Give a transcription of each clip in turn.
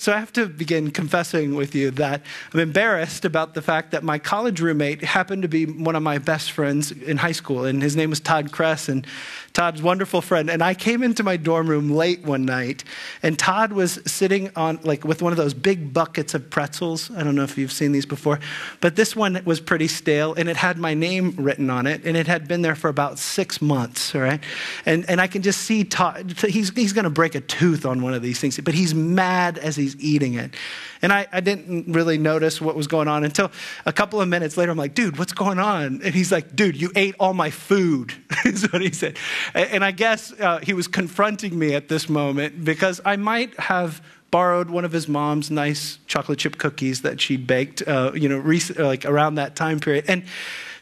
so I have to begin confessing with you that I'm embarrassed about the fact that my college roommate happened to be one of my best friends in high school, and his name was Todd Kress, and Todd's wonderful friend. And I came into my dorm room late one night, and Todd was sitting on like with one of those big buckets of pretzels. I don't know if you've seen these before, but this one was pretty stale, and it had my name written on it, and it had been there for about six months. All right, and and I can just see Todd. He's he's going to break a tooth on one of these things, but he's mad as he's eating it. And I, I didn't really notice what was going on until a couple of minutes later. I'm like, dude, what's going on? And he's like, dude, you ate all my food, is what he said. And I guess uh, he was confronting me at this moment because I might have borrowed one of his mom's nice chocolate chip cookies that she baked, uh, you know, rec- like around that time period. And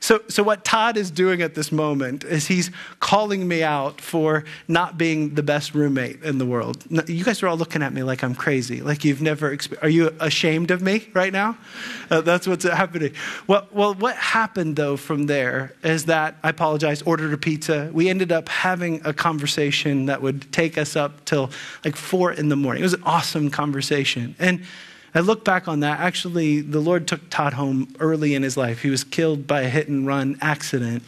so, so what Todd is doing at this moment is he's calling me out for not being the best roommate in the world. You guys are all looking at me like I'm crazy, like you've never. Are you ashamed of me right now? Uh, that's what's happening. Well, well, what happened though from there is that I apologized, ordered a pizza. We ended up having a conversation that would take us up till like four in the morning. It was an awesome conversation, and I look back on that. Actually, the Lord took Todd home early in his life. He was killed by a hit and run accident.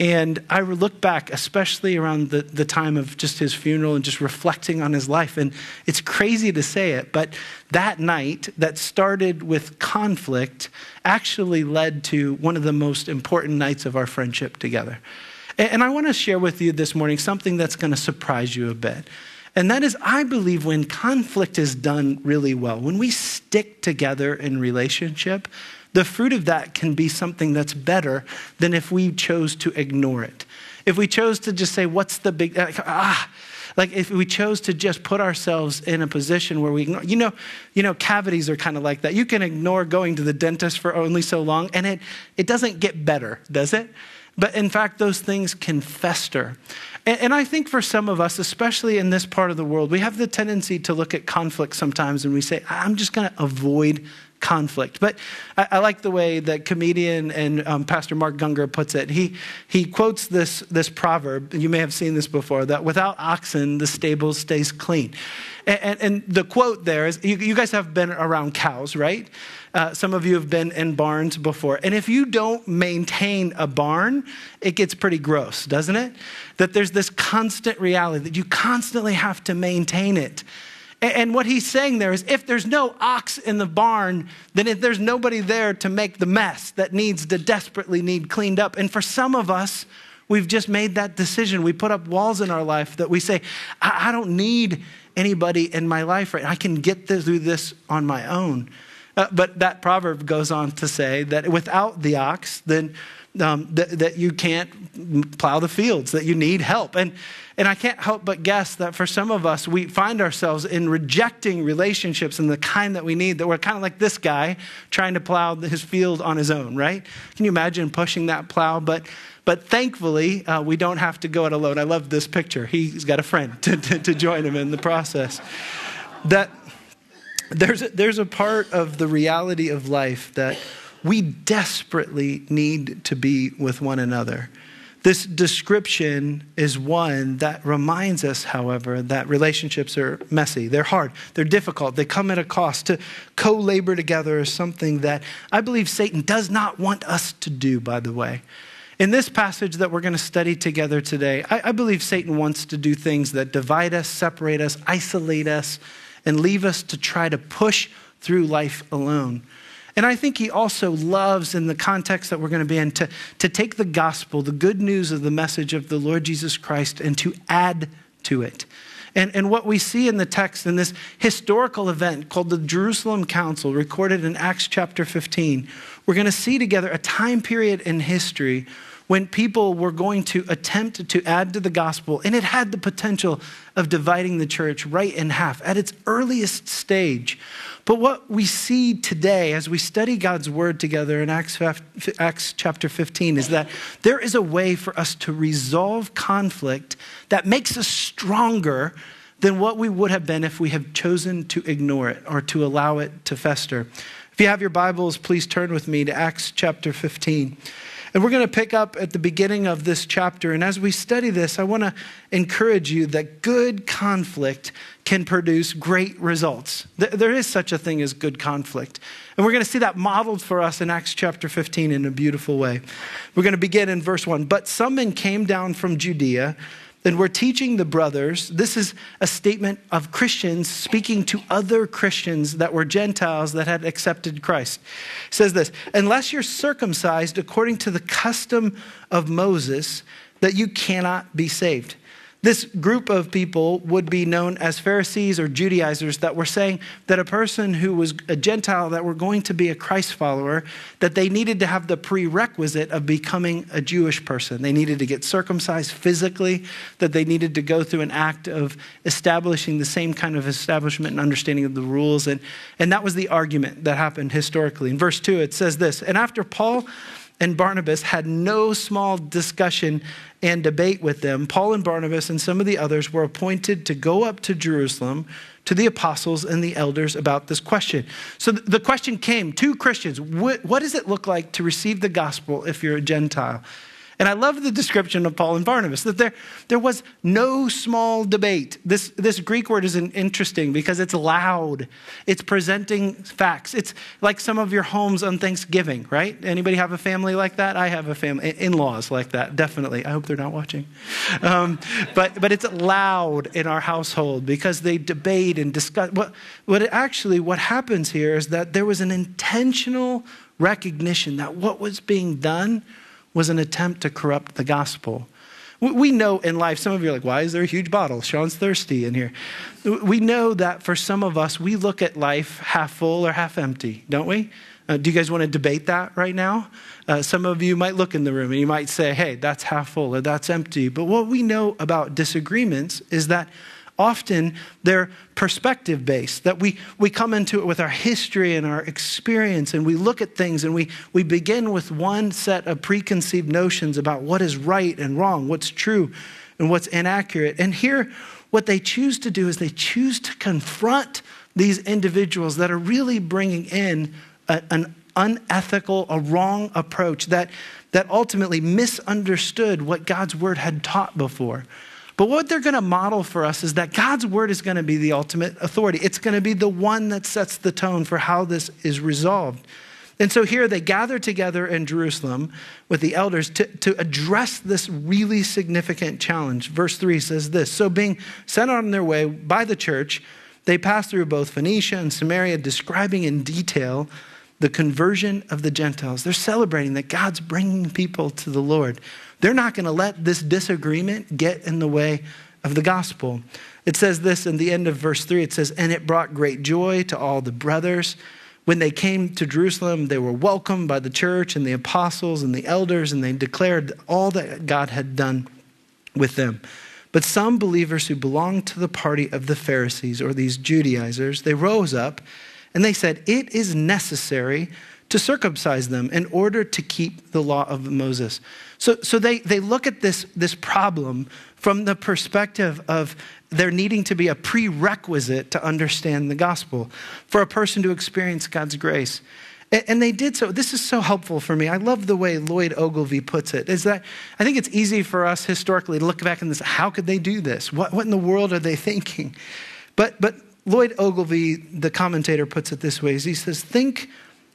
And I look back, especially around the, the time of just his funeral and just reflecting on his life. And it's crazy to say it, but that night that started with conflict actually led to one of the most important nights of our friendship together. And, and I want to share with you this morning something that's going to surprise you a bit. And that is, I believe, when conflict is done really well, when we stick together in relationship, the fruit of that can be something that's better than if we chose to ignore it. If we chose to just say, What's the big, ah, like if we chose to just put ourselves in a position where we ignore, you know, you know, cavities are kind of like that. You can ignore going to the dentist for only so long, and it, it doesn't get better, does it? But in fact, those things can fester. And, and, I think for some of us, especially in this part of the world, we have the tendency to look at conflict sometimes and we say, I'm just going to avoid conflict. But I, I, like the way that comedian and um, Pastor Mark Gungor puts it. He, he quotes this, this proverb, you may have seen this before, that without oxen, the stable stays clean. And, and, and the quote there is you, you guys have been around cows, right? Uh, some of you have been in barns before. And if you don't maintain a barn, it gets pretty gross, doesn't it? That there's this constant reality that you constantly have to maintain it. And, what he's saying there is if there's no ox in the barn, then if there's nobody there to make the mess that needs to desperately need cleaned up. And for some of us, we've just made that decision. We put up walls in our life that we say, I, I don't need anybody in my life right I can get through this on my own. Uh, but that proverb goes on to say that without the ox, then um, th- that you can't plow the fields, that you need help. And, and I can't help but guess that for some of us, we find ourselves in rejecting relationships and the kind that we need, that we're kind of like this guy trying to plow his field on his own, right? Can you imagine pushing that plow? But, but thankfully, uh, we don't have to go it alone. I love this picture. He's got a friend to, to, to join him in the process. That there's a, there's a part of the reality of life that we desperately need to be with one another. This description is one that reminds us, however, that relationships are messy. They're hard. They're difficult. They come at a cost. To co labor together is something that I believe Satan does not want us to do, by the way. In this passage that we're going to study together today, I, I believe Satan wants to do things that divide us, separate us, isolate us, and leave us to try to push through life alone. And I think he also loves, in the context that we're going to be in, to, to take the gospel, the good news of the message of the Lord Jesus Christ, and to add to it. And, and what we see in the text in this historical event called the Jerusalem Council, recorded in Acts chapter 15, we're going to see together a time period in history when people were going to attempt to add to the gospel, and it had the potential of dividing the church right in half at its earliest stage. But what we see today as we study God's word together in Acts, Acts chapter 15 is that there is a way for us to resolve conflict that makes us stronger than what we would have been if we have chosen to ignore it or to allow it to fester. If you have your Bibles, please turn with me to Acts chapter 15. And we're going to pick up at the beginning of this chapter. And as we study this, I want to encourage you that good conflict can produce great results. There is such a thing as good conflict. And we're going to see that modeled for us in Acts chapter 15 in a beautiful way. We're going to begin in verse 1. But some men came down from Judea and we're teaching the brothers. This is a statement of Christians speaking to other Christians that were Gentiles that had accepted Christ. It says this Unless you're circumcised according to the custom of Moses, that you cannot be saved. This group of people would be known as Pharisees or Judaizers that were saying that a person who was a Gentile that were going to be a Christ follower, that they needed to have the prerequisite of becoming a Jewish person. They needed to get circumcised physically, that they needed to go through an act of establishing the same kind of establishment and understanding of the rules. And, and that was the argument that happened historically. In verse 2, it says this And after Paul and Barnabas had no small discussion and debate with them, Paul and Barnabas and some of the others were appointed to go up to Jerusalem to the apostles and the elders about this question. So the question came to Christians what, does it look like to receive the gospel if you're a Gentile? And I love the description of Paul and Barnabas that there, there was no small debate. This, this Greek word is interesting because it's loud. It's presenting facts. It's like some of your homes on Thanksgiving, right? Anybody have a family like that? I have a family, in-laws like that, definitely. I hope they're not watching. Um, but, but it's loud in our household because they debate and discuss. What, what actually, what happens here is that there was an intentional recognition that what was being done was an attempt to corrupt the gospel. We know in life, some of you are like, why is there a huge bottle? Shawn's thirsty in here. We know that for some of us, we look at life half full or half empty, don't we? Uh, do you guys want to debate that right now? Uh, some of you might look in the room and you might say, hey, that's half full or that's empty. But what we know about disagreements is that often they're perspective based, that we, we come into it with our history and our experience, and we look at things and we, we begin with one set of preconceived notions about what is right and wrong, what's true and what's inaccurate. And here, what they choose to do is they choose to confront these individuals that are really bringing in a, an unethical, a wrong approach that, that ultimately misunderstood what God's word had taught before. But what they're going to model for us is that God's word is going to be the ultimate authority. It's going to be the one that sets the tone for how this is resolved. And so here they gather together in Jerusalem with the elders to, to address this really significant challenge. Verse 3 says this So, being sent on their way by the church, they passed through both Phoenicia and Samaria, describing in detail the conversion of the Gentiles. They're celebrating that God's bringing people to the Lord. They're not going to let this disagreement get in the way of the gospel. It says this in the end of verse 3 it says, And it brought great joy to all the brothers. When they came to Jerusalem, they were welcomed by the church and the apostles and the elders, and they declared all that God had done with them. But some believers who belonged to the party of the Pharisees or these Judaizers, they rose up and they said, It is necessary to circumcise them in order to keep the law of Moses. So, so they, they look at this, this problem from the perspective of there needing to be a prerequisite to understand the gospel for a person to experience God's grace. And, they did so. This is so helpful for me. I love the way Lloyd Ogilvie puts it. Is that I think it's easy for us historically to look back and this, how could they do this? What, what in the world are they thinking? But, but Lloyd Ogilvie, the commentator, puts it this way: he says, think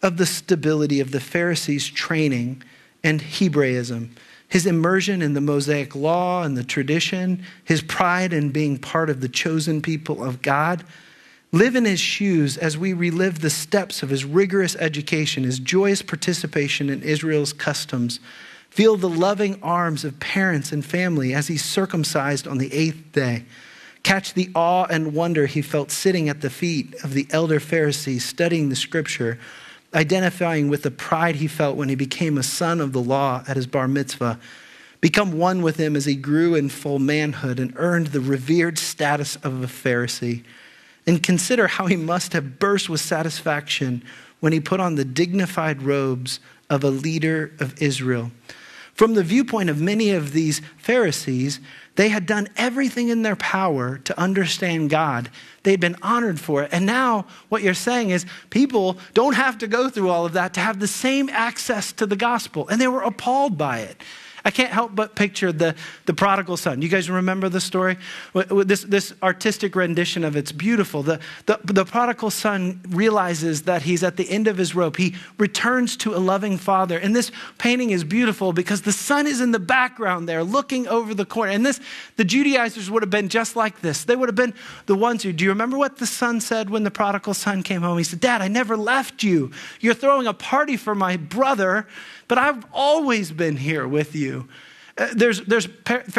of the stability of the Pharisees' training and Hebraism, his immersion in the Mosaic law and the tradition, his pride in being part of the chosen people of God. Live in his shoes as we relive the steps of his rigorous education, his joyous participation in Israel's customs. Feel the loving arms of parents and family as he circumcised on the eighth day. Catch the awe and wonder he felt sitting at the feet of the elder Pharisees studying the scripture identifying with the pride he felt when he became a son of the law at his bar mitzvah, become one with him as he grew in full manhood and earned the revered status of a Pharisee. And consider how he must have burst with satisfaction when he put on the dignified robes of a leader of Israel. From the viewpoint of many of these Pharisees, they had done everything in their power to understand God. They'd been honored for it. And now, what you're saying is people don't have to go through all of that to have the same access to the gospel. And they were appalled by it. I can't help but picture the, the prodigal son. You guys remember the story? This, this artistic rendition of it's beautiful. The, the, the prodigal son realizes that he's at the end of his rope. He returns to a loving father. And this painting is beautiful because the son is in the background there looking over the corner. And this, the Judaizers would have been just like this. They would have been the ones who, do you remember what the son said when the prodigal son came home? He said, Dad, I never left you. You're throwing a party for my brother but I've always been here with you. Uh, there's, there's,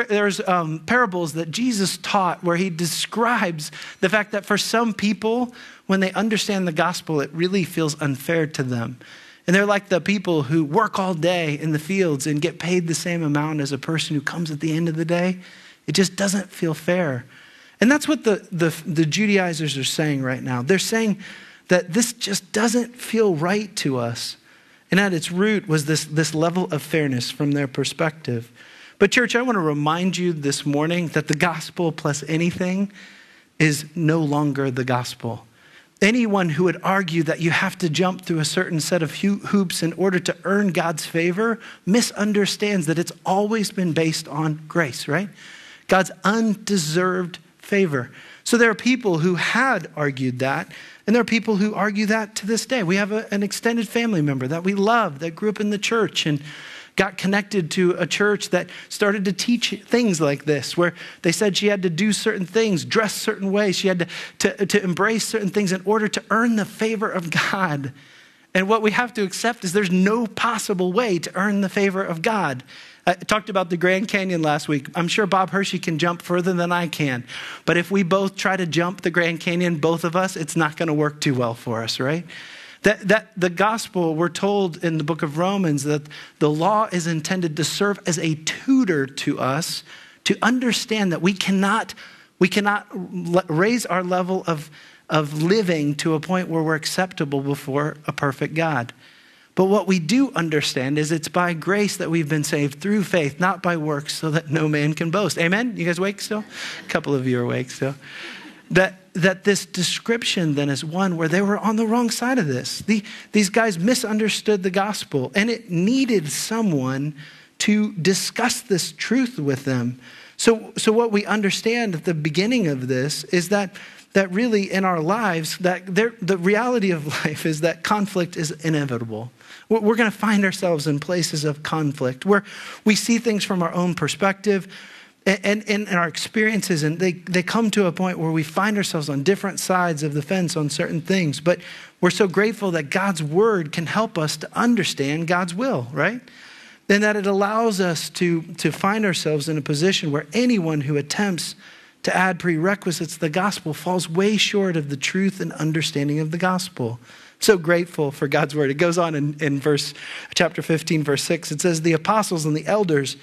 there's um, parables that Jesus taught where he describes the fact that for some people, when they understand the gospel, it really feels unfair to them. And they're like the people who work all day in the fields and get paid the same amount as a person who comes at the end of the day. It just doesn't feel fair. And that's what the, the, the Judaizers are saying right now. They're saying that this just doesn't feel right to us. And at its root was this, this level of fairness from their perspective. But, church, I want to remind you this morning that the gospel plus anything is no longer the gospel. Anyone who would argue that you have to jump through a certain set of hoops in order to earn God's favor misunderstands that it's always been based on grace, right? God's undeserved favor. So there are people who had argued that, and there are people who argue that to this day. We have a, an extended family member that we love that grew up in the church and got connected to a church that started to teach things like this, where they said she had to do certain things, dress certain ways, she had to, to, to embrace certain things in order to earn the favor of God. And what we have to accept is there's no possible way to earn the favor of God. I talked about the Grand Canyon last week. I'm sure Bob Hershey can jump further than I can. But if we both try to jump the Grand Canyon, both of us, it's not going to work too well for us, right? That, that the gospel, we're told in the book of Romans that the law is intended to serve as a tutor to us to understand that we cannot, we cannot raise our level of, of living to a point where we're acceptable before a perfect God. But what we do understand is it's by grace that we've been saved through faith, not by works, so that no man can boast. Amen? You guys awake still? A couple of you are awake still. That, that this description then is one where they were on the wrong side of this. The, these guys misunderstood the gospel, and it needed someone to discuss this truth with them. So, so what we understand at the beginning of this is that that really in our lives that the reality of life is that conflict is inevitable we're going to find ourselves in places of conflict where we see things from our own perspective and, and, and, our experiences, and they, they come to a point where we find ourselves on different sides of the fence on certain things. But we're so grateful that God's word can help us to understand God's will, right? And that it allows us to, to find ourselves in a position where anyone who attempts to add prerequisites to the gospel falls way short of the truth and understanding of the gospel so grateful for God's word. It goes on in, in verse chapter 15, verse 6. It says, The apostles and the elders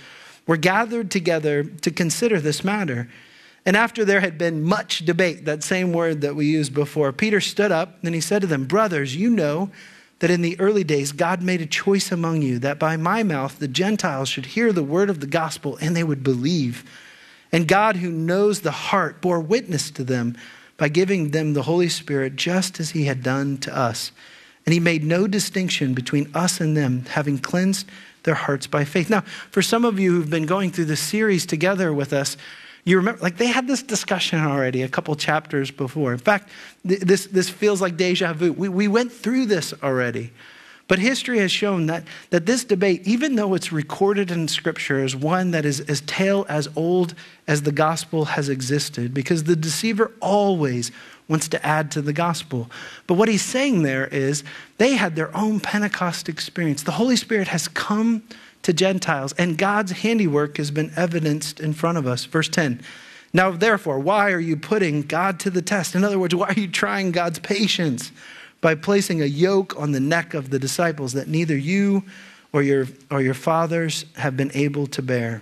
were gathered together to consider this matter. And after there had been much debate, that same word that we used before, Peter stood up and he said to them, Brothers, you know that in the early days God made a choice among you that by my mouth the Gentiles should hear the word of the gospel and they would believe. And God, who knows the heart, bore witness to them by giving them the Holy Spirit just as he had done to us. And he made no distinction between us and them, having cleansed their hearts by faith. Now, for some of you who've been going through this series together with us, you remember, like they had this discussion already a couple chapters before. In fact, th- this, this feels like deja vu. We, we went through this already. But history has shown that, that this debate, even though it's recorded in Scripture, is one that is as tale as old as the gospel has existed, because the deceiver always wants to add to the gospel. But what he's saying there is they had their own Pentecost experience. The Holy Spirit has come to Gentiles, and God's handiwork has been evidenced in front of us. Verse 10. Now, therefore, why are you putting God to the test? In other words, why are you trying God's patience? By placing a yoke on the neck of the disciples that neither you or your, or your fathers have been able to bear.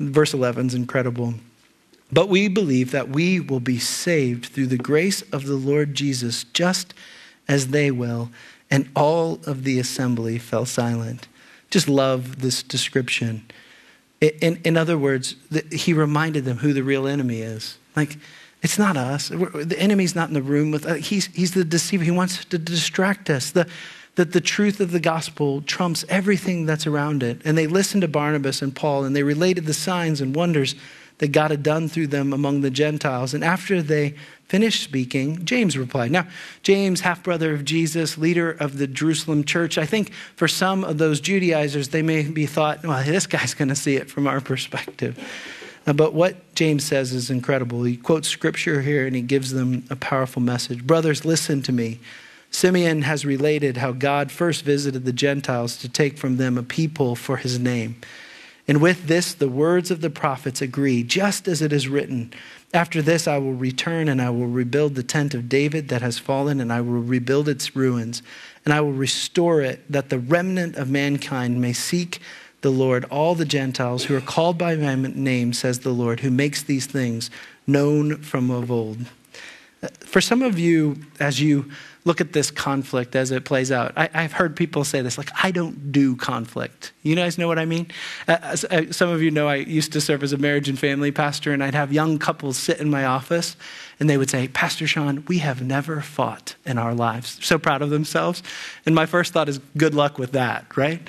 Verse 11 is incredible. But we believe that we will be saved through the grace of the Lord Jesus, just as they will. And all of the assembly fell silent. Just love this description. In, in other words, he reminded them who the real enemy is. Like, it's not us. We're, the enemy's not in the room with us. He's, he's the deceiver. He wants to distract us. The, that the truth of the gospel trumps everything that's around it. And they listened to Barnabas and Paul and they related the signs and wonders that God had done through them among the Gentiles. And after they finished speaking, James replied. Now, James, half brother of Jesus, leader of the Jerusalem church, I think for some of those Judaizers, they may be thought, well, this guy's going to see it from our perspective. Uh, but what James says is incredible. He quotes scripture here and he gives them a powerful message. Brothers, listen to me. Simeon has related how God first visited the Gentiles to take from them a people for his name. And with this, the words of the prophets agree, just as it is written After this, I will return and I will rebuild the tent of David that has fallen, and I will rebuild its ruins, and I will restore it, that the remnant of mankind may seek the Lord, all the Gentiles who are called by my name, says the Lord, who makes these things known from of old. Uh, for some of you, as you look at this conflict as it plays out. I, have heard people say this, like, I don't do conflict. You guys know what I mean? Uh, uh, some of you know I used to serve as a marriage and family pastor, and I'd have young couples sit in my office, and they would say, Pastor Shawn, we have never fought in our lives. So proud of themselves. And my first thought is, good luck with that, right?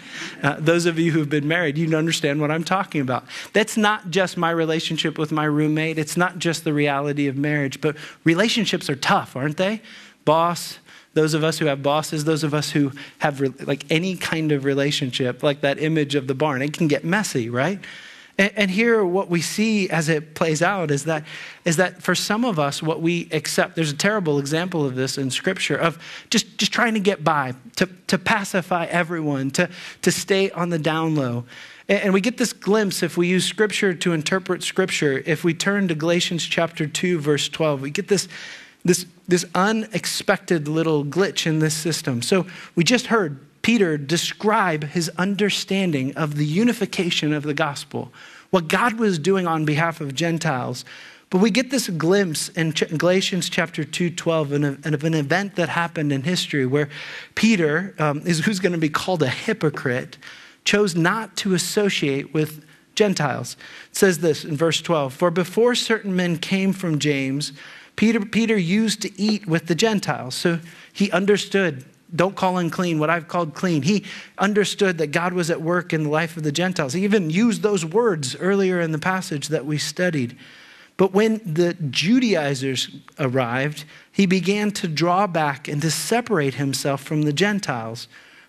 Uh, those of you who've been married, you understand what I'm talking about. That's not just my relationship with my roommate, it's not just the reality of marriage, but relationships are tough, aren't they? Boss, those of us who have bosses, those of us who have like any kind of relationship, like that image of the barn, it can get messy, right? And, and here, what we see as it plays out is that, is that for some of us, what we accept, there's a terrible example of this in Scripture of just, just trying to get by, to, to pacify everyone, to, to stay on the down low. And we get this glimpse if we use Scripture to interpret Scripture. If we turn to Galatians chapter 2, verse 12, we get this this, this unexpected little glitch in this system. So we just heard Peter describe his understanding of the unification of the gospel, what God was doing on behalf of Gentiles. But we get this glimpse in Galatians chapter 2, 12, of an event that happened in history where Peter, um, is who's going to be called a hypocrite, chose not to associate with Gentiles. It says this in verse 12 For before certain men came from James, Peter, Peter used to eat with the Gentiles. So he understood don't call unclean what I've called clean. He understood that God was at work in the life of the Gentiles. He even used those words earlier in the passage that we studied. But when the Judaizers arrived, he began to draw back and to separate himself from the Gentiles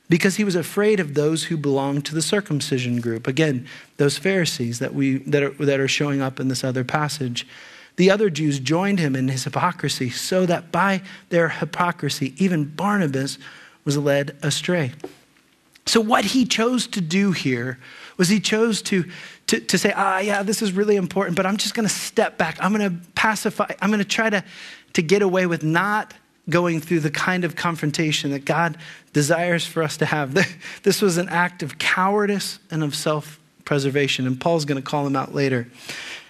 because he was afraid of those who belonged to the circumcision group. Again, those Pharisees that, we, that, are, that are showing up in this other passage. The other Jews joined him in his hypocrisy, so that by their hypocrisy, even Barnabas was led astray. So, what he chose to do here was he chose to, to, to say, ah, yeah, this is really important, but I'm just going to step back. I'm going to pacify, I'm going to try to, to get away with not going through the kind of confrontation that God desires for us to have. This was an act of cowardice and of self preservation, and Paul's going to call him out later.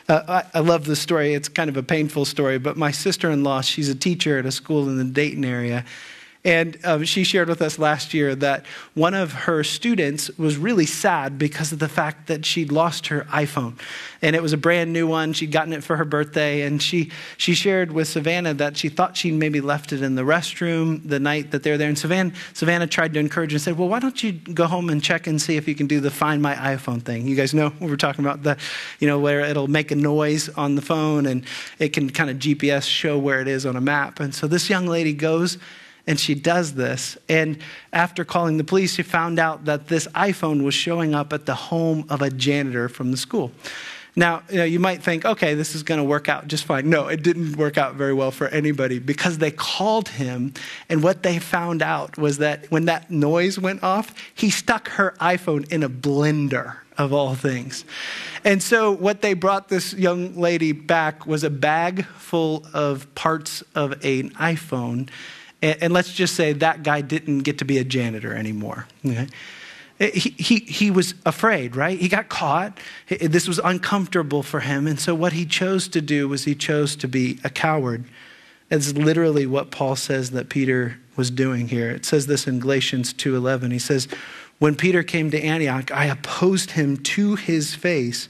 Uh, I, I, love this story. It's kind of a painful story, but my sister in law, she's a teacher at a school in the Dayton area. And um, she shared with us last year that one of her students was really sad because of the fact that she'd lost her iPhone. And it was a brand new one. She'd gotten it for her birthday. And she, she shared with Savannah that she thought she'd maybe left it in the restroom the night that they were there. And Savannah, Savannah tried to encourage and said, Well, why don't you go home and check and see if you can do the Find My iPhone thing? You guys know what we're talking about, the, you know, where it'll make a noise on the phone and it can kind of GPS show where it is on a map. And so this young lady goes and she does this. And after calling the police, she found out that this iPhone was showing up at the home of a janitor from the school. Now, you, know, you might think, okay, this is going to work out just fine. No, it didn't work out very well for anybody because they called him, and what they found out was that when that noise went off, he stuck her iPhone in a blender, of all things. And so, what they brought this young lady back was a bag full of parts of an iPhone and, and let's just say that guy didn't get to be a janitor anymore. Okay? He, he, he was afraid, right? He got caught. This was uncomfortable for him. And so, what he chose to do was he chose to be a coward. That's literally what Paul says that Peter was doing here. It says this in Galatians 2:11. He says, When Peter came to Antioch, I opposed him to his face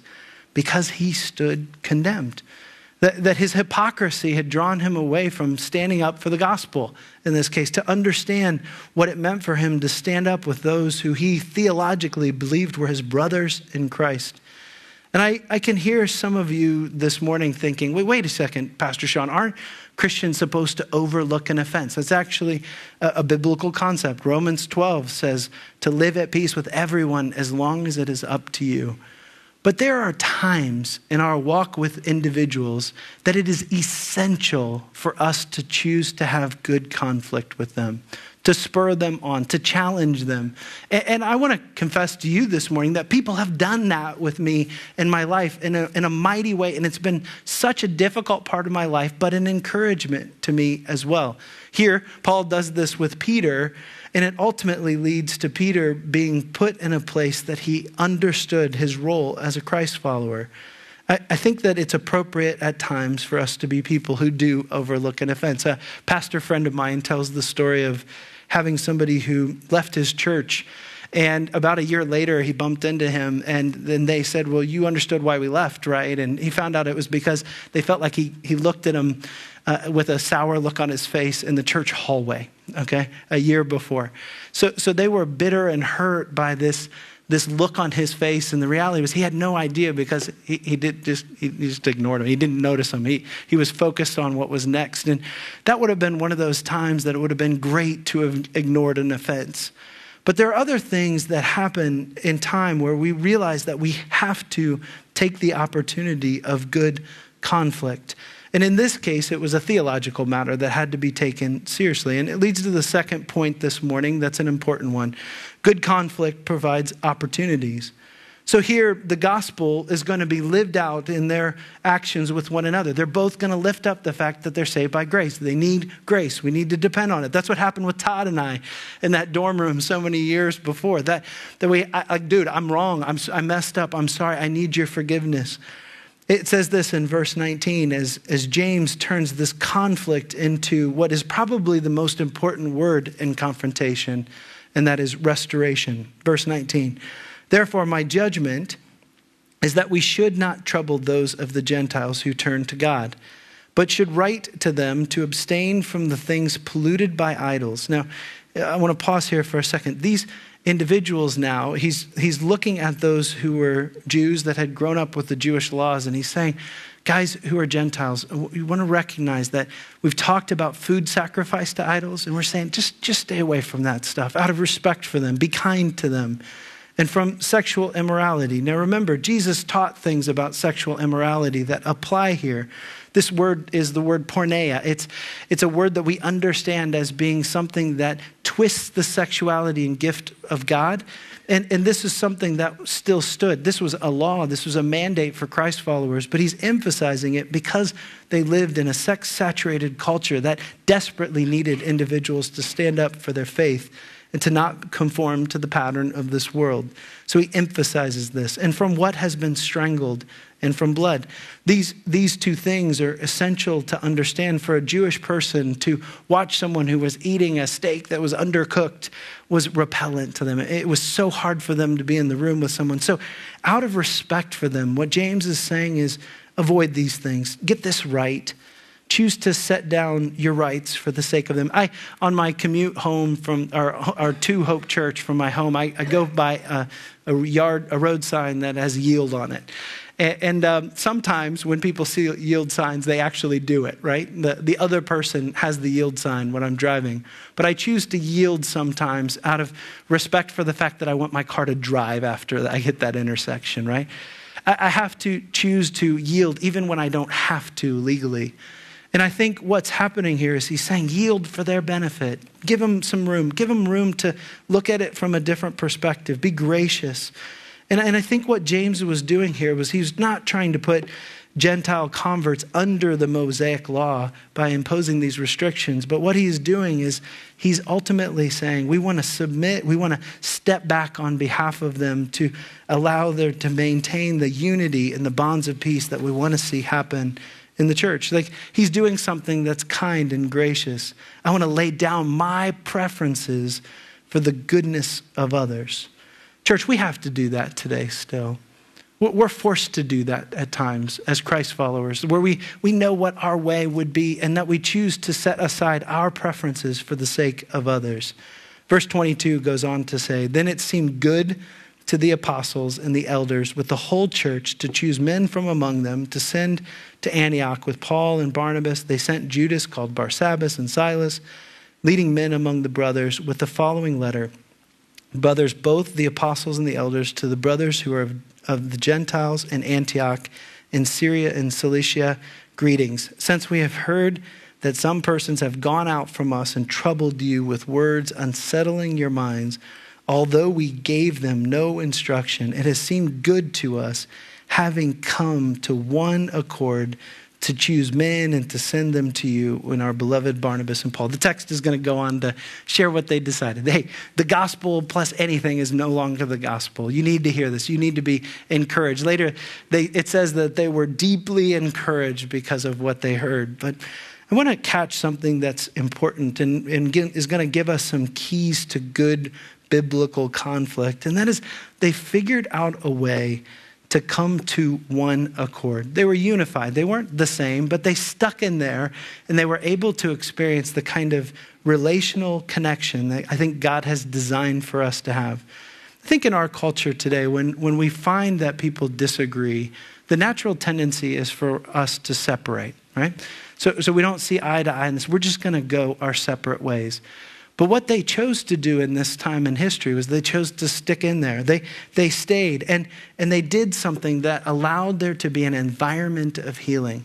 because he stood condemned. That, that his hypocrisy had drawn him away from standing up for the gospel, in this case, to understand what it meant for him to stand up with those who he theologically believed were his brothers in Christ. And I, I can hear some of you this morning thinking, wait, wait a second, Pastor Shawn, aren't Christians supposed to overlook an offense? That's actually a, a biblical concept. Romans 12 says to live at peace with everyone as long as it is up to you. But there are times in our walk with individuals that it is essential for us to choose to have good conflict with them, to spur them on, to challenge them. And, I want to confess to you this morning that people have done that with me in my life in a, in a mighty way. And it's been such a difficult part of my life, but an encouragement to me as well. Here, Paul does this with Peter and it ultimately leads to Peter being put in a place that he understood his role as a Christ follower. I, think that it's appropriate at times for us to be people who do overlook an offense. A pastor friend of mine tells the story of having somebody who left his church. And about a year later, he bumped into him, and then they said, Well, you understood why we left, right? And he found out it was because they felt like he, he looked at him uh, with a sour look on his face in the church hallway, okay, a year before. So, so they were bitter and hurt by this, this look on his face. And the reality was he had no idea because he, he, did just, he, just ignored him. He didn't notice him. He, he was focused on what was next. And that would have been one of those times that it would have been great to have ignored an offense. But there are other things that happen in time where we realize that we have to take the opportunity of good conflict. And in this case, it was a theological matter that had to be taken seriously. And it leads to the second point this morning that's an important one. Good conflict provides opportunities. So here, the gospel is going to be lived out in their actions with one another. They're both going to lift up the fact that they're saved by grace. They need grace. We need to depend on it. That's what happened with Todd and I in that dorm room so many years before. That, that we, I, dude, I'm wrong. I'm, I messed up. I'm sorry. I need your forgiveness. It says this in verse 19 as, as James turns this conflict into what is probably the most important word in confrontation, and that is restoration. Verse 19. Therefore, my judgment is that we should not trouble those of the Gentiles who turn to God, but should write to them to abstain from the things polluted by idols. Now, I want to pause here for a second. These individuals now, he's, he's looking at those who were Jews that had grown up with the Jewish laws, and he's saying, guys who are Gentiles, we want to recognize that we've talked about food sacrifice to idols, and we're saying just, just stay away from that stuff out of respect for them, be kind to them. And from sexual immorality. Now remember, Jesus taught things about sexual immorality that apply here. This word is the word porneia. It's, it's a word that we understand as being something that twists the sexuality and gift of God. And, and this is something that still stood. This was a law, this was a mandate for Christ followers, but he's emphasizing it because they lived in a sex saturated culture that desperately needed individuals to stand up for their faith and to not conform to the pattern of this world. So he emphasizes this. And from what has been strangled and from blood. These, these two things are essential to understand for a Jewish person to watch someone who was eating a steak that was undercooked was repellent to them. It was so hard for them to be in the room with someone. So, out of respect for them, what James is saying is avoid these things, get this right choose to set down your rights for the sake of them. I, on my commute home from our, our to Hope Church from my home, I, I go by a, a, yard, a road sign that has yield on it. And, and um, sometimes when people see yield signs, they actually do it, right? The, the other person has the yield sign when I'm driving. But I choose to yield sometimes out of respect for the fact that I want my car to drive after I hit that intersection, right? I, I have to choose to yield even when I don't have to legally. And I think what's happening here is he's saying, yield for their benefit. Give them some room. Give them room to look at it from a different perspective. Be gracious. And, and I think what James was doing here was he's not trying to put Gentile converts under the Mosaic law by imposing these restrictions. But what he's doing is he's ultimately saying we want to submit, we want to step back on behalf of them to allow them to maintain the unity and the bonds of peace that we want to see happen in the church. Like he's doing something that's kind and gracious. I want to lay down my preferences for the goodness of others. Church, we have to do that today still. We're forced to do that at times as Christ followers, where we, we know what our way would be and that we choose to set aside our preferences for the sake of others. Verse 22 goes on to say, Then it seemed good to the apostles and the elders with the whole church to choose men from among them to send to Antioch with Paul and Barnabas. They sent Judas, called Barsabbas, and Silas, leading men among the brothers, with the following letter Brothers, both the apostles and the elders, to the brothers who are of of the Gentiles in Antioch, in Syria and Cilicia, greetings. Since we have heard that some persons have gone out from us and troubled you with words unsettling your minds, although we gave them no instruction, it has seemed good to us, having come to one accord to choose men and to send them to you in our beloved Barnabas and Paul. The text is going to go on to share what they decided. Hey, the gospel plus anything is no longer the gospel. You need to hear this. You need to be encouraged. Later, they, it says that they were deeply encouraged because of what they heard. But I want to catch something that's important and, and is going to give us some keys to good biblical conflict, and that is they figured out a way to come to one accord. They were unified. They weren't the same, but they stuck in there and they were able to experience the kind of relational connection that I think God has designed for us to have. I think in our culture today, when, when we find that people disagree, the natural tendency is for us to separate, right? So, so we don't see eye to eye in this. We're just going to go our separate ways. But what they chose to do in this time in history was they chose to stick in there. They, they stayed and, and they did something that allowed there to be an environment of healing.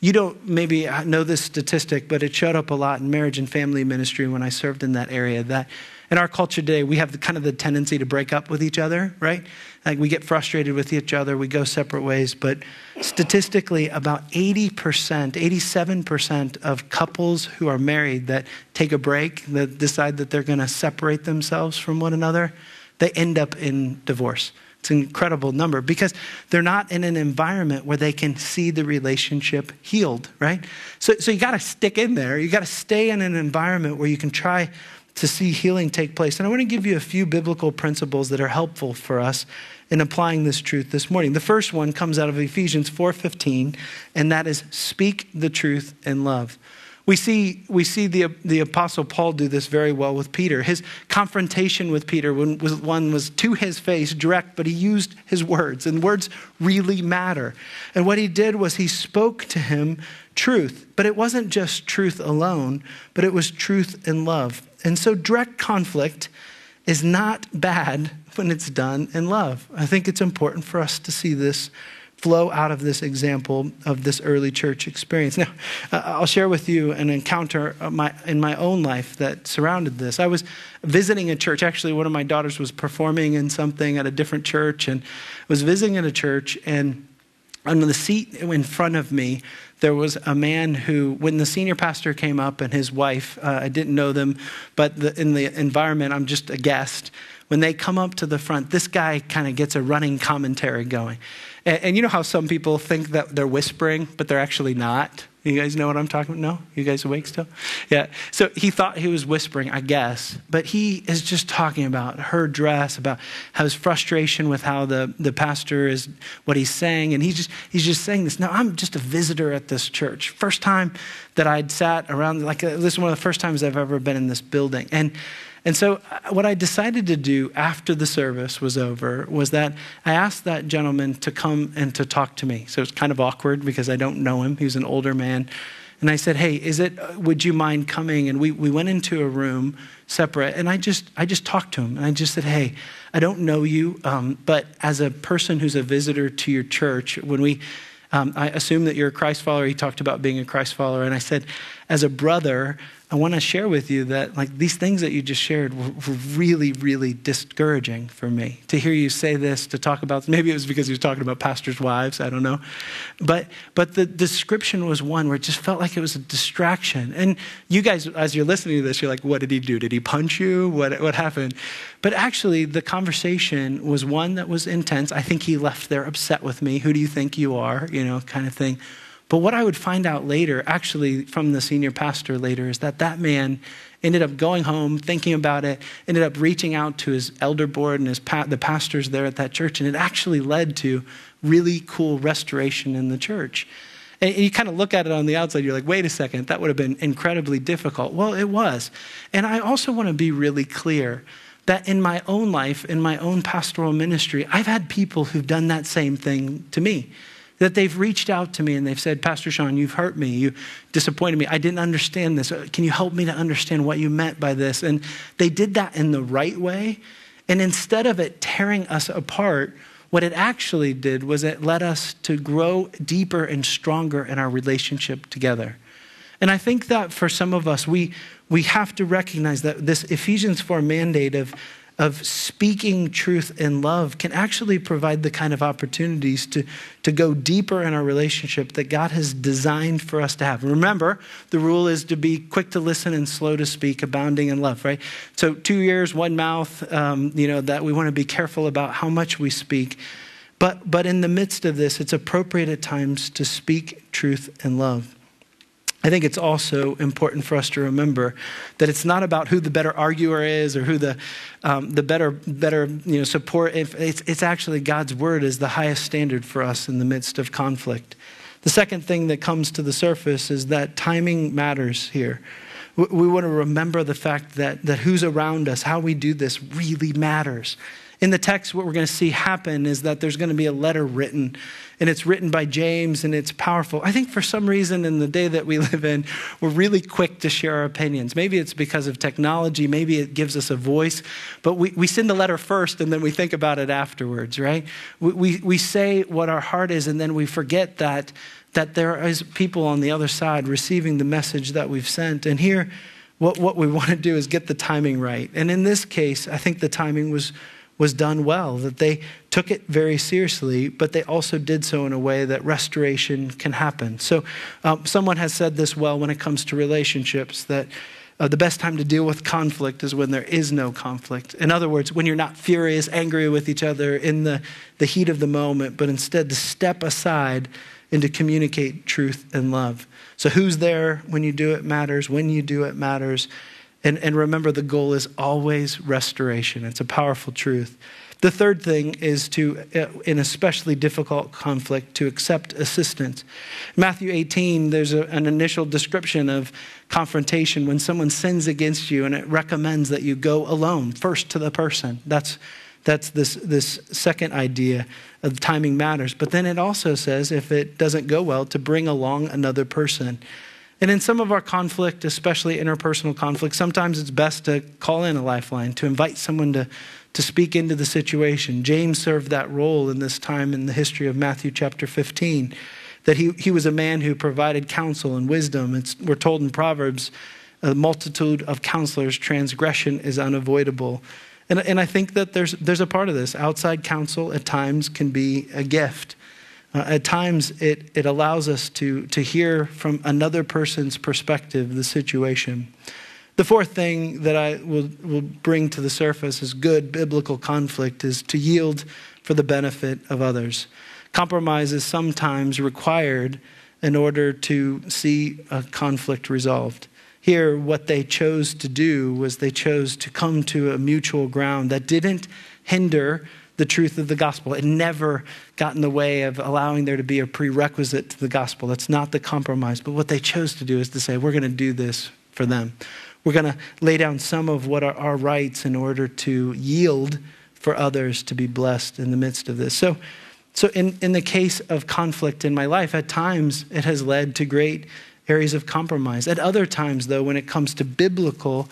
You don't maybe uh, know this statistic, but it showed up a lot in marriage and family ministry when I served in that area. That in our culture today, we have the, kind of the tendency to break up with each other, right? Like we get frustrated with each other, we go separate ways. But statistically, about 80%, 87% of couples who are married that take a break, that decide that they're going to separate themselves from one another, they end up in divorce. It's an incredible number because they're not in an environment where they can see the relationship healed, right? So, so you got to stick in there. You got to stay in an environment where you can try to see healing take place. And I want to give you a few biblical principles that are helpful for us in applying this truth this morning. The first one comes out of Ephesians 4:15, and that is speak the truth in love. We see, we see the, the Apostle Paul do this very well with Peter. His confrontation with Peter was, one was to his face, direct, but he used his words, and words really matter. And what he did was he spoke to him truth, but it wasn't just truth alone, but it was truth in love. And so direct conflict is not bad when it's done in love. I think it's important for us to see this flow out of this example of this early church experience. Now, I'll share with you an encounter in my own life that surrounded this. I was visiting a church. Actually, one of my daughters was performing in something at a different church and was visiting at a church and on the seat in front of me, there was a man who, when the senior pastor came up and his wife, uh, I didn't know them, but the, in the environment, I'm just a guest. When they come up to the front, this guy kind of gets a running commentary going. And, and, you know how some people think that they're whispering, but they're actually not? You guys know what I'm talking about? No? You guys awake still? Yeah. So he thought he was whispering, I guess, but he is just talking about her dress, about his frustration with how the, the pastor is, what he's saying. And he's just, he's just saying this. Now, I'm just a visitor at this church. First time that I'd sat around, like, this is one of the first times I've ever been in this building. And and so, uh, what I decided to do after the service was over was that I asked that gentleman to come and to talk to me. So it's kind of awkward because I don't know him. He was an older man. And I said, Hey, is it, uh, would you mind coming? And we, we went into a room separate, and I just, I just talked to him. And I just said, Hey, I don't know you, um, but as a person who's a visitor to your church, when we, um, I assume that you're a Christ follower. He talked about being a Christ follower. And I said, as a brother, I want to share with you that like these things that you just shared were, were, really, really discouraging for me. To hear you say this, to talk about maybe it was because he was talking about pastors' wives, I don't know. But but the description was one where it just felt like it was a distraction. And you guys, as you're listening to this, you're like, what did he do? Did he punch you? What what happened? But actually the conversation was one that was intense. I think he left there upset with me. Who do you think you are? You know, kind of thing. But what I would find out later, actually from the senior pastor later, is that that man ended up going home, thinking about it, ended up reaching out to his elder board and his pa- the pastors there at that church, and it actually led to really cool restoration in the church. And you kind of look at it on the outside, you're like, wait a second, that would have been incredibly difficult. Well, it was. And I also want to be really clear that in my own life, in my own pastoral ministry, I've had people who've done that same thing to me. That they've reached out to me and they've said, Pastor Shawn, you've hurt me. You disappointed me. I didn't understand this. Can you help me to understand what you meant by this? And they did that in the right way. And instead of it tearing us apart, what it actually did was it led us to grow deeper and stronger in our relationship together. And I think that for some of us, we, we have to recognize that this Ephesians 4 mandate of, of speaking truth in love can actually provide the kind of opportunities to, to go deeper in our relationship that God has designed for us to have. Remember, the rule is to be quick to listen and slow to speak, abounding in love, right? So, two ears, one mouth, um, you know, that we want to be careful about how much we speak. But, but in the midst of this, it's appropriate at times to speak truth in love. I think it's also important for us to remember that it's not about who the better arguer is or who the, um, the better, better you know, support. It's, it's actually God's word is the highest standard for us in the midst of conflict. The second thing that comes to the surface is that timing matters here. We, we want to remember the fact that, that who's around us, how we do this, really matters. In the text, what we're going to see happen is that there's going to be a letter written, and it's written by James, and it's powerful. I think for some reason in the day that we live in, we're really quick to share our opinions. Maybe it's because of technology, maybe it gives us a voice, but we, we send the letter first and then we think about it afterwards, right? We, we, we say what our heart is, and then we forget that, that there is people on the other side receiving the message that we've sent. And here, what, what we want to do is get the timing right. And in this case, I think the timing was was done well, that they took it very seriously, but they also did so in a way that restoration can happen. So, um, someone has said this well when it comes to relationships that uh, the best time to deal with conflict is when there is no conflict. In other words, when you're not furious, angry with each other in the, the heat of the moment, but instead to step aside and to communicate truth and love. So, who's there when you do it matters, when you do it matters. And, and remember, the goal is always restoration. It's a powerful truth. The third thing is to, uh, in especially difficult conflict, to accept assistance. Matthew 18, there's a, an initial description of confrontation when someone sins against you, and it recommends that you go alone, first to the person. That's, that's this, this second idea of timing matters. But then it also says, if it doesn't go well, to bring along another person. And in some of our conflict, especially interpersonal conflict, sometimes it's best to call in a lifeline, to invite someone to, to speak into the situation. James served that role in this time in the history of Matthew chapter 15, that he, he was a man who provided counsel and wisdom. It's, we're told in Proverbs, a multitude of counselors, transgression is unavoidable. And, and I think that there's, there's a part of this. Outside counsel at times can be a gift. Uh, at times, it, it allows us to, to hear from another person's perspective the situation. The fourth thing that I will, will bring to the surface is good biblical conflict is to yield for the benefit of others. Compromise is sometimes required in order to see a conflict resolved. Here, what they chose to do was they chose to come to a mutual ground that didn't hinder the truth of the gospel. It never got in the way of allowing there to be a prerequisite to the gospel. That's not the compromise. But what they chose to do is to say, we're going to do this for them. We're going to lay down some of what are our rights in order to yield for others to be blessed in the midst of this. So, so in, in the case of conflict in my life, at times it has led to great areas of compromise. At other times, though, when it comes to biblical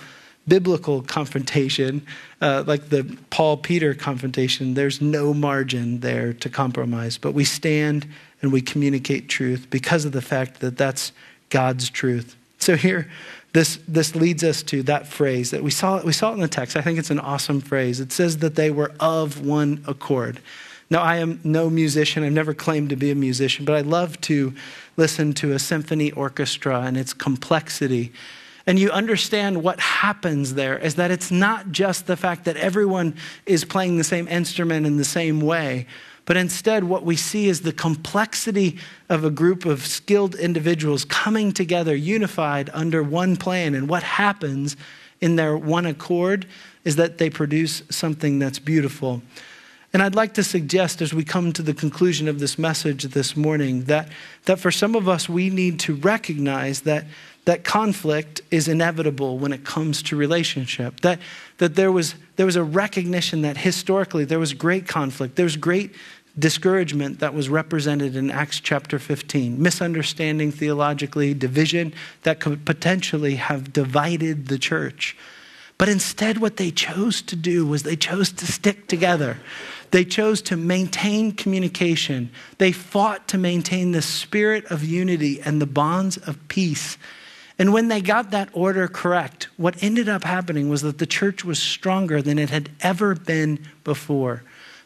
biblical confrontation, uh, like the Paul Peter confrontation, there's no margin there to compromise. But we stand and we communicate truth because of the fact that that's God's truth. So here, this, this leads us to that phrase that we saw, we saw it in the text. I think it's an awesome phrase. It says that they were of one accord. Now, I am no musician. I've never claimed to be a musician, but I love to listen to a symphony orchestra and its complexity and you understand what happens there is that it's not just the fact that everyone is playing the same instrument in the same way, But instead, what we see is the complexity of a group of skilled individuals coming together, unified under one plan. And what happens in their one accord is that they produce something that's beautiful. And I'd like to suggest as we come to the conclusion of this message this morning that, that for some of us, we need to recognize that, that conflict is inevitable when it comes to relationship. That, that there, was, there was a recognition that historically there was great conflict, there was great discouragement that was represented in Acts chapter 15, misunderstanding theologically, division that could potentially have divided the church. But instead, what they chose to do was they chose to stick together. They chose to maintain communication. They fought to maintain the spirit of unity and the bonds of peace. And when they got that order correct, what ended up happening was that the church was stronger than it had ever been before.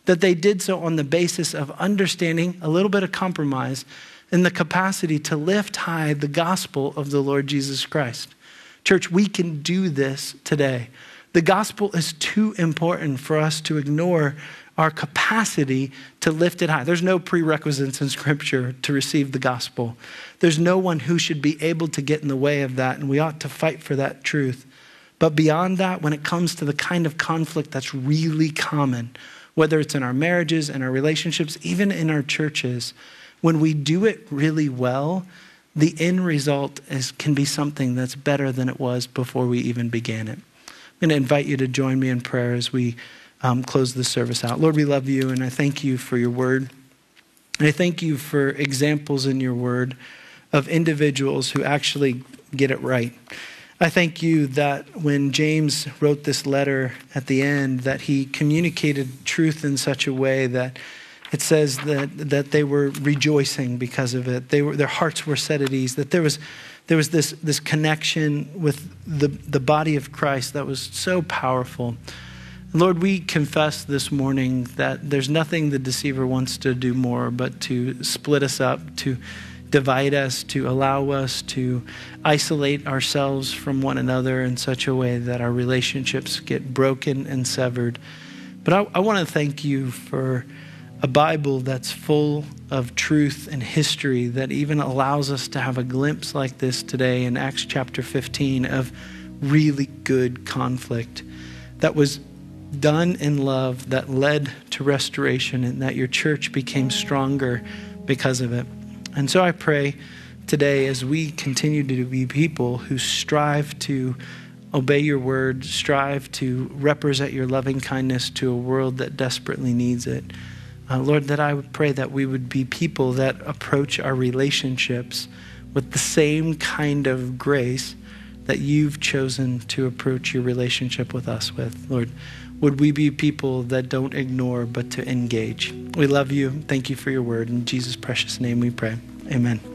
That they did so on the basis of understanding, a little bit of compromise, and the capacity to lift high the gospel of the Lord Jesus Christ. Church, we can do this today. The gospel is too important for us to ignore our capacity to lift it high. There's no prerequisites in Scripture to receive the gospel. There's no one who should be able to get in the way of that, and we ought to fight for that truth. But beyond that, when it comes to the kind of conflict that's really common, whether it's in our marriages, and our relationships, even in our churches, when we do it really well, the end result is, can be something that's better than it was before we even began it. I'm going to invite you to join me in prayer as we um, close the service out. Lord, we love you, and I thank you for your word. And I thank you for examples in your word of individuals who actually get it right. I thank you that when James wrote this letter at the end, that he communicated truth in such a way that it says that, that they were rejoicing because of it. They were, their hearts were set at ease, that there was, there was this, this connection with the, the body of Christ that was so powerful. Lord, we confess this morning that there's nothing the deceiver wants to do more but to split us up, to divide us, to allow us to isolate ourselves from one another in such a way that our relationships get broken and severed. But I, I want to thank you for a Bible that's full of truth and history that even allows us to have a glimpse like this today in Acts chapter 15 of really good conflict that was done in love that led to restoration and that your church became stronger because of it. And so I pray today as we continue to be people who strive to obey your word, strive to represent your loving kindness to a world that desperately needs it. Uh, Lord, that I would pray that we would be people that approach our relationships with the same kind of grace that you've chosen to approach your relationship with us with. Lord, would we be people that don't ignore but to engage? We love you. Thank you for your word. In Jesus' precious name we pray. Amen.